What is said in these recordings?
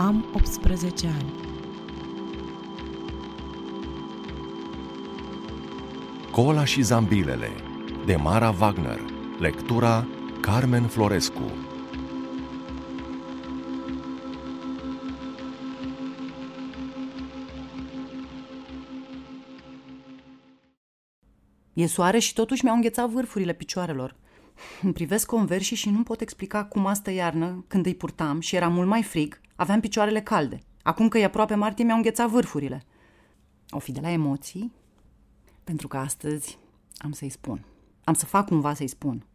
Am 18 ani. Cola și zambilele de Mara Wagner Lectura Carmen Florescu E soare și totuși mi-au înghețat vârfurile picioarelor. Îmi privesc conversi și nu pot explica cum astă iarnă, când îi purtam și era mult mai frig, aveam picioarele calde. Acum că e aproape martie, mi-au înghețat vârfurile. O fi de la emoții? Pentru că astăzi am să-i spun. Am să fac cumva să-i spun.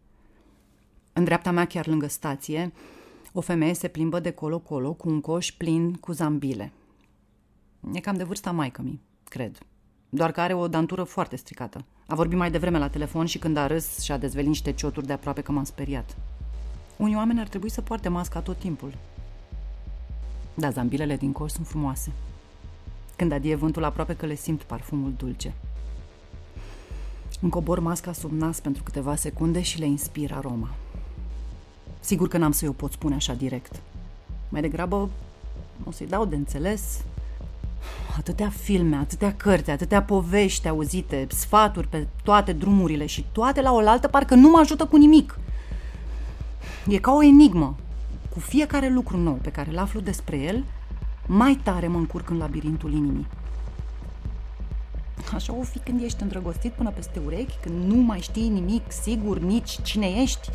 În dreapta mea, chiar lângă stație, o femeie se plimbă de colo-colo cu un coș plin cu zambile. E cam de vârsta maică mi, cred. Doar că are o dantură foarte stricată. A vorbit mai devreme la telefon și când a râs și-a dezvelit niște cioturi de aproape că m-am speriat. Unii oameni ar trebui să poarte masca tot timpul. Da, zambilele din coș sunt frumoase. Când adie vântul, aproape că le simt parfumul dulce. Îmi cobor masca sub nas pentru câteva secunde și le inspir aroma. Sigur că n-am să-i o pot spune așa direct. Mai degrabă o să-i dau de înțeles atâtea filme, atâtea cărți, atâtea povești auzite, sfaturi pe toate drumurile și toate la oaltă parcă nu mă ajută cu nimic. E ca o enigmă. Cu fiecare lucru nou pe care îl aflu despre el, mai tare mă încurc în labirintul inimii. Așa o fi când ești îndrăgostit până peste urechi, când nu mai știi nimic sigur nici cine ești,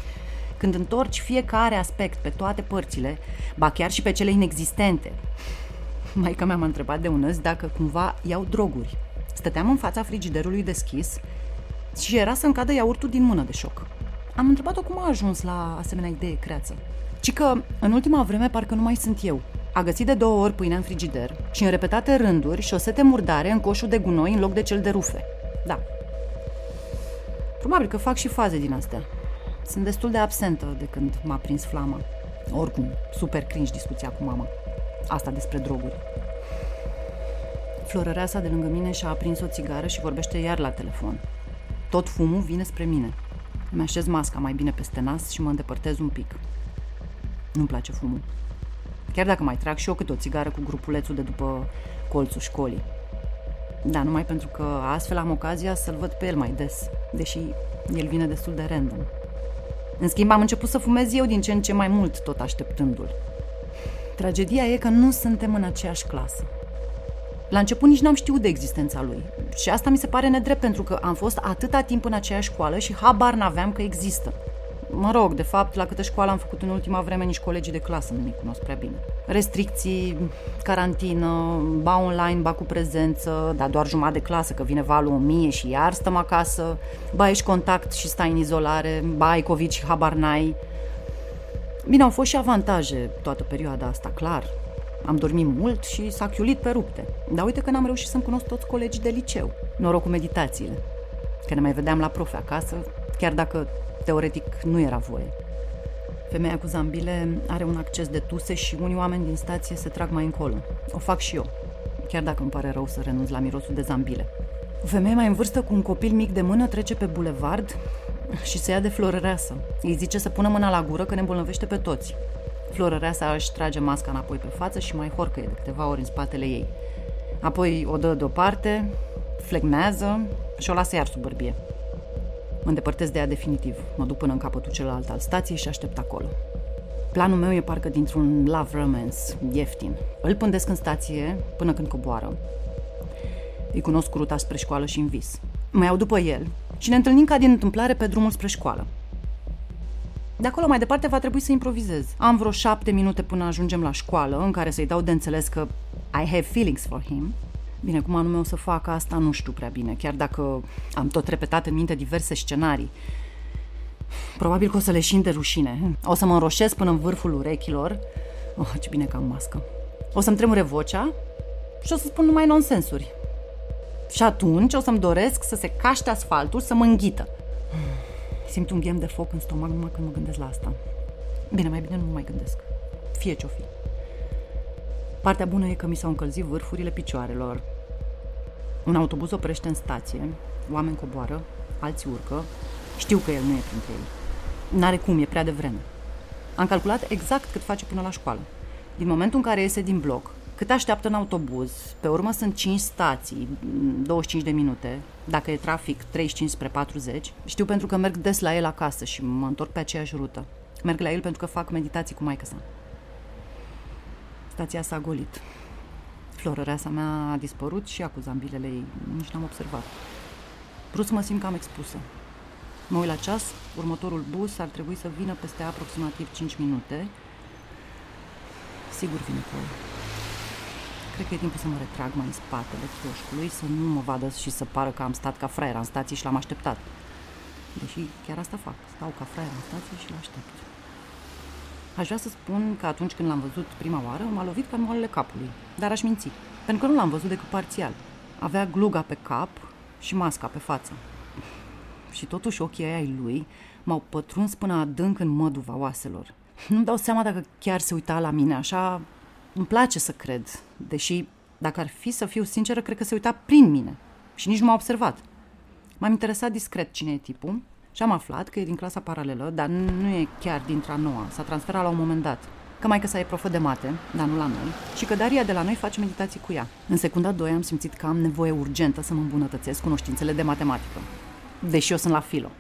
când întorci fiecare aspect pe toate părțile, ba chiar și pe cele inexistente. Maica mea m-a întrebat de unăzi dacă cumva iau droguri. Stăteam în fața frigiderului deschis și era să-mi cadă iaurtul din mână de șoc. Am întrebat-o cum a ajuns la asemenea idee creață. Ci că în ultima vreme parcă nu mai sunt eu. A găsit de două ori pâinea în frigider și în repetate rânduri șosete murdare în coșul de gunoi în loc de cel de rufe. Da. Probabil că fac și faze din astea. Sunt destul de absentă de când m-a prins flama. Oricum, super cringe discuția cu mama. Asta despre droguri. Florăreasa de lângă mine și-a aprins o țigară și vorbește iar la telefon. Tot fumul vine spre mine. Îmi așez masca mai bine peste nas și mă îndepărtez un pic. Nu-mi place fumul. Chiar dacă mai trag și eu câte o țigară cu grupulețul de după colțul școlii. Da, numai pentru că astfel am ocazia să-l văd pe el mai des, deși el vine destul de random. În schimb, am început să fumez eu din ce în ce mai mult, tot așteptându-l. Tragedia e că nu suntem în aceeași clasă. La început nici n-am știut de existența lui. Și asta mi se pare nedrept pentru că am fost atâta timp în aceeași școală și habar n-aveam că există. Mă rog, de fapt, la câtă școală am făcut în ultima vreme, nici colegii de clasă nu mi cunosc prea bine. Restricții, carantină, ba online, ba cu prezență, dar doar jumătate de clasă, că vine valul o mie și iar stăm acasă, ba ești contact și stai în izolare, ba ai COVID și habar n-ai. Bine, au fost și avantaje toată perioada asta, clar. Am dormit mult și s-a chiulit pe rupte. Dar uite că n-am reușit să-mi cunosc toți colegii de liceu. Noroc cu meditațiile. Că ne mai vedeam la profe acasă, chiar dacă teoretic nu era voie. Femeia cu zambile are un acces de tuse și unii oameni din stație se trag mai încolo. O fac și eu, chiar dacă îmi pare rău să renunț la mirosul de zambile. O femeie mai în vârstă cu un copil mic de mână trece pe bulevard și se ia de florăreasă. Îi zice să pună mâna la gură că ne îmbolnăvește pe toți. Florăreasa își trage masca înapoi pe față și mai horcă de câteva ori în spatele ei. Apoi o dă deoparte, flegmează și o lasă iar sub bărbie. Mă îndepărtez de ea definitiv. Mă duc până în capătul celălalt al stației și aștept acolo. Planul meu e parcă dintr-un love romance ieftin. Îl pândesc în stație până când coboară. Îi cunosc cu ruta spre școală și în vis. Mă iau după el și ne întâlnim ca din întâmplare pe drumul spre școală. De acolo mai departe va trebui să improvizez. Am vreo șapte minute până ajungem la școală, în care să-i dau de înțeles că I have feelings for him. Bine, cum anume o să fac asta, nu știu prea bine, chiar dacă am tot repetat în minte diverse scenarii. Probabil că o să le de rușine. O să mă înroșesc până în vârful urechilor. Oh, ce bine că am mască. O să-mi tremure vocea și o să spun numai nonsensuri. Și atunci o să-mi doresc să se caște asfaltul, să mă înghită. Simt un ghem de foc în stomac numai când mă gândesc la asta. Bine, mai bine nu mai gândesc. Fie ce-o fi. Partea bună e că mi s-au încălzit vârfurile picioarelor. Un autobuz oprește în stație, oameni coboară, alții urcă. Știu că el nu e printre ei. N-are cum, e prea devreme. Am calculat exact cât face până la școală. Din momentul în care iese din bloc, cât așteaptă în autobuz, pe urmă sunt 5 stații, 25 de minute, dacă e trafic, 35 spre 40. Știu pentru că merg des la el acasă și mă întorc pe aceeași rută. Merg la el pentru că fac meditații cu maică sa. Stația s-a golit. Florăreasa mea a dispărut și ea cu zambilele ei. Nici n-am observat. Vrut să mă simt cam expusă. Mă uit la ceas, următorul bus ar trebui să vină peste aproximativ 5 minute. Sigur vine cu Cred că e timpul să mă retrag mai în spatele coșcului, să nu mă vadă și să pară că am stat ca fraier în stație și l-am așteptat. Deși chiar asta fac, stau ca fraier în stație și l-aștept. Aș vrea să spun că atunci când l-am văzut prima oară, m-a lovit ca moalele capului. Dar aș minți, pentru că nu l-am văzut decât parțial. Avea gluga pe cap și masca pe față. Și totuși ochii ai lui m-au pătruns până adânc în măduva oaselor. Nu-mi dau seama dacă chiar se uita la mine, așa îmi place să cred, deși, dacă ar fi să fiu sinceră, cred că se uita prin mine și nici nu m-a observat. M-am interesat discret cine e tipul și am aflat că e din clasa paralelă, dar nu e chiar dintre a noua, s-a transferat la un moment dat. Că mai că sa e profă de mate, dar nu la noi, și că Daria de la noi face meditații cu ea. În secunda 2 am simțit că am nevoie urgentă să mă îmbunătățesc cunoștințele de matematică. Deși eu sunt la filo.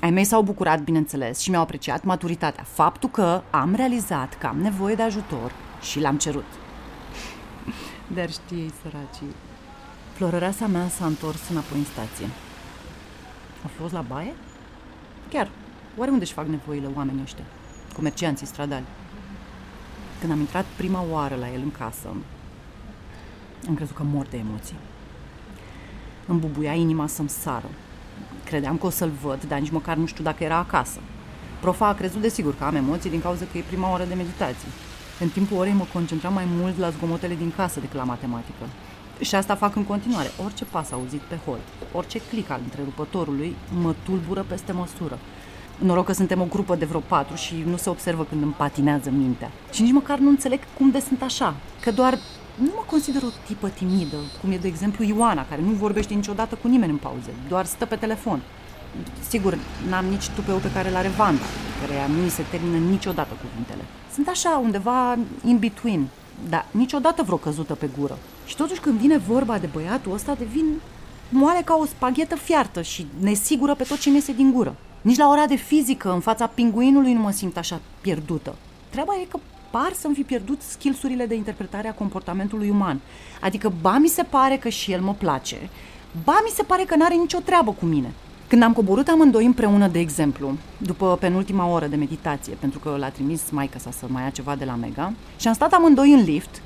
Ai mei s-au bucurat, bineînțeles, și mi-au apreciat maturitatea. Faptul că am realizat că am nevoie de ajutor și l-am cerut. Dar știi, săracii, florăreasa mea s-a întors înapoi în stație. A fost la baie? Chiar, oare unde își fac nevoile oamenii ăștia? Comercianții stradali. Când am intrat prima oară la el în casă, am crezut că mor de emoții. Îmi bubuia inima să-mi sară. Credeam că o să-l văd, dar nici măcar nu știu dacă era acasă. Profa a crezut desigur că am emoții din cauza că e prima oră de meditație. În timpul orei mă concentram mai mult la zgomotele din casă decât la matematică. Și asta fac în continuare. Orice pas auzit pe hol, orice clic al întrerupătorului mă tulbură peste măsură. Noroc că suntem o grupă de vreo patru și nu se observă când îmi patinează mintea. Și nici măcar nu înțeleg cum de sunt așa. Că doar nu mă consider o tipă timidă, cum e de exemplu Ioana, care nu vorbește niciodată cu nimeni în pauze, doar stă pe telefon. Sigur, n-am nici tupeu pe care l-are Vanda, care nu se termină niciodată cuvintele. Sunt așa, undeva in between, dar niciodată vreo căzută pe gură. Și totuși când vine vorba de băiatul ăsta, devin moale ca o spaghetă fiartă și nesigură pe tot ce iese din gură. Nici la ora de fizică, în fața pinguinului, nu mă simt așa pierdută. Treaba e că par să-mi fi pierdut skillsurile de interpretare a comportamentului uman. Adică, ba mi se pare că și el mă place, ba mi se pare că n-are nicio treabă cu mine. Când am coborât amândoi împreună, de exemplu, după penultima oră de meditație, pentru că l-a trimis maica sa să mai ia ceva de la Mega, și am stat amândoi în lift,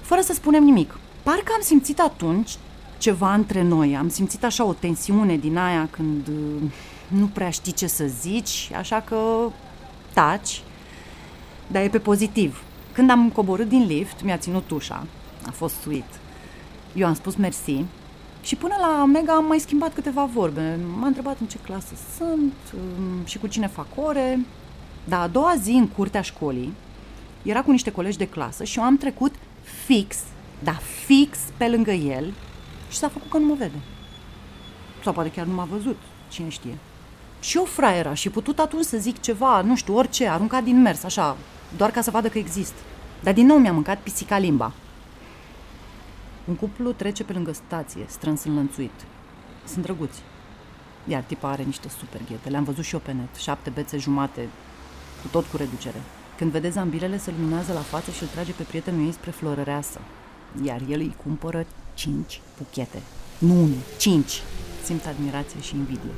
fără să spunem nimic. Parcă am simțit atunci ceva între noi, am simțit așa o tensiune din aia când uh, nu prea știi ce să zici, așa că taci, dar e pe pozitiv. Când am coborât din lift, mi-a ținut ușa, a fost sweet. Eu am spus mersi și până la Mega am mai schimbat câteva vorbe. M-a întrebat în ce clasă sunt um, și cu cine fac ore. Dar a doua zi în curtea școlii era cu niște colegi de clasă și eu am trecut fix, dar fix pe lângă el și s-a făcut că nu mă vede. Sau poate chiar nu m-a văzut, cine știe. Și eu fraiera și putut atunci să zic ceva, nu știu, orice, aruncat din mers, așa, doar ca să vadă că exist. Dar din nou mi-a mâncat pisica limba. Un cuplu trece pe lângă stație, strâns înlănțuit. Sunt drăguți. Iar tipa are niște super ghete. Le-am văzut și eu pe net. Șapte bețe jumate, cu tot cu reducere. Când vede zambilele, se luminează la față și îl trage pe prietenul ei spre florăreasă. Iar el îi cumpără cinci buchete. Nu unu, cinci. Simt admirație și invidie.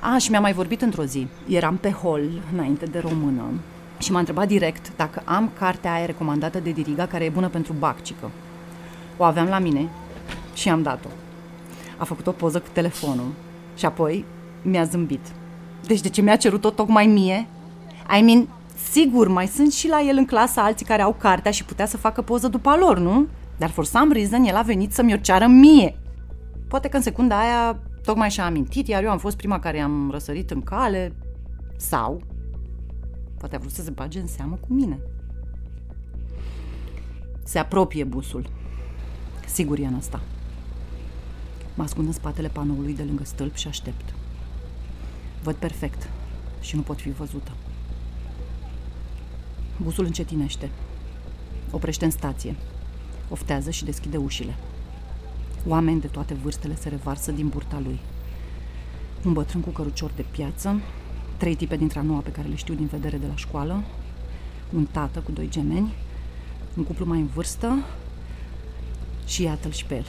A, și mi-a mai vorbit într-o zi. Eram pe hol, înainte de română, și m-a întrebat direct dacă am cartea aia recomandată de Diriga, care e bună pentru baccică. O aveam la mine și am dat-o. A făcut o poză cu telefonul și apoi mi-a zâmbit. Deci de ce mi-a cerut-o tocmai mie? I mean, sigur, mai sunt și la el în clasă alții care au cartea și putea să facă poză după lor, nu? Dar for some reason el a venit să mi-o ceară mie. Poate că în secunda aia tocmai și-a amintit, iar eu am fost prima care am răsărit în cale. Sau poate a vrut să se bage în seamă cu mine. Se apropie busul. Sigur e în asta. Mă ascund în spatele panoului de lângă stâlp și aștept. Văd perfect și nu pot fi văzută. Busul încetinește. Oprește în stație. Oftează și deschide ușile. Oameni de toate vârstele se revarsă din burta lui. Un bătrân cu cărucior de piață, trei tipe dintre a noua pe care le știu din vedere de la școală, un tată cu doi gemeni, un cuplu mai în vârstă și iată-l și pe el.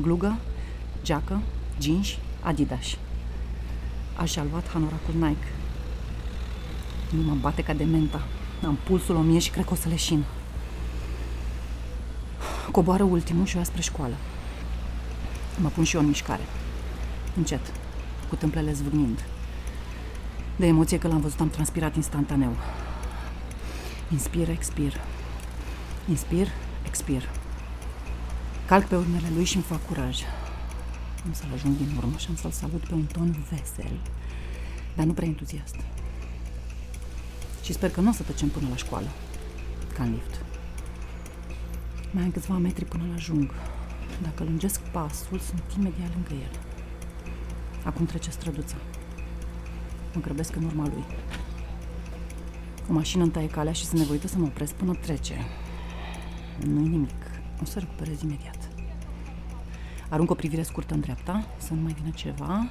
Glugă, geacă, jeans, Adidas. Așa a luat hanoracul Nike. Nu mă bate ca de menta. Am pulsul o mie și cred că o să leșin. Coboară ultimul și o ia spre școală. Mă pun și eu în mișcare. Încet, cu tâmplele zvâgnind. De emoție că l-am văzut am transpirat instantaneu. Inspir, expir. Inspir, expir. Calc pe urmele lui și îmi fac curaj. Am să-l ajung din urmă și am să-l salut pe un ton vesel, dar nu prea entuziast. Și sper că nu o să tăcem până la școală, ca în lift. Mai am câțiva metri până la ajung. Dacă lungesc pasul, sunt imediat lângă el. Acum trece străduța. Mă grăbesc în urma lui. O mașină îmi taie calea și sunt nevoită să mă opresc până trece. Nu-i nimic. O să recuperez imediat. Arunc o privire scurtă în dreapta, să nu mai vină ceva.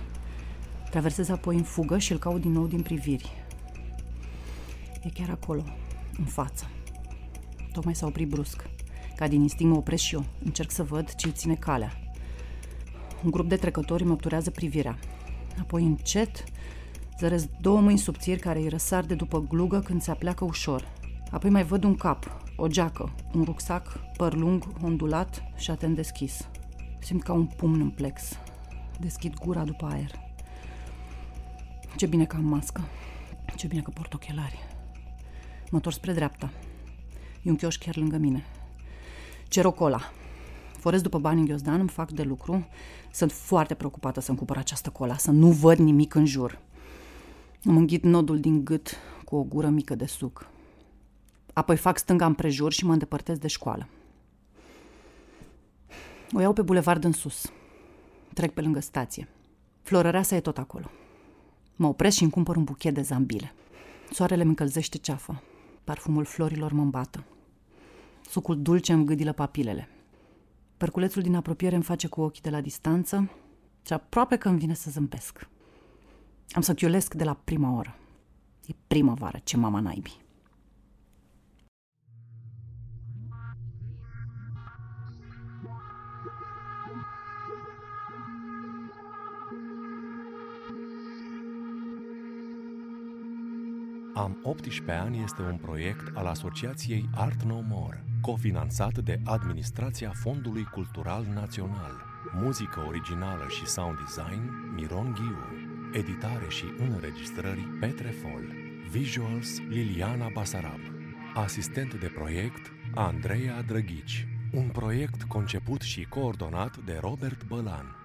Traversez apoi în fugă și îl caut din nou din priviri. E chiar acolo, în față. Tocmai s-a oprit brusc. Ca din instinct mă opresc și eu. Încerc să văd ce îi ține calea. Un grup de trecători mă obturează privirea. Apoi încet zăresc două mâini subțiri care îi răsar de după glugă când se apleacă ușor. Apoi mai văd un cap, o geacă, un rucsac, păr lung, ondulat și atent deschis. Simt ca un pumn în plex. Deschid gura după aer. Ce bine că am mască. Ce bine că port ochelari. Mă întorc spre dreapta. E un chioș chiar lângă mine. Cer o cola. Forez după bani în ghiozdan, îmi fac de lucru. Sunt foarte preocupată să-mi cumpăr această cola, să nu văd nimic în jur. Îmi înghit nodul din gât cu o gură mică de suc. Apoi fac stânga împrejur și mă îndepărtez de școală. O iau pe bulevard în sus. Trec pe lângă stație. Florăreasa e tot acolo. Mă opresc și îmi cumpăr un buchet de zambile. Soarele îmi încălzește ceafa. Parfumul florilor mă îmbată. Sucul dulce îmi gâdilă papilele. Perculețul din apropiere îmi face cu ochii de la distanță și aproape că îmi vine să zâmbesc. Am să chiulesc de la prima oră. E primăvară, ce mama naibii. Am 18 ani este un proiect al Asociației Art No More, cofinanțat de Administrația Fondului Cultural Național. Muzică originală și sound design Miron Ghiu. Editare și înregistrări Petre Fol. Visuals Liliana Basarab. Asistent de proiect Andreea Drăghici. Un proiect conceput și coordonat de Robert Bălan.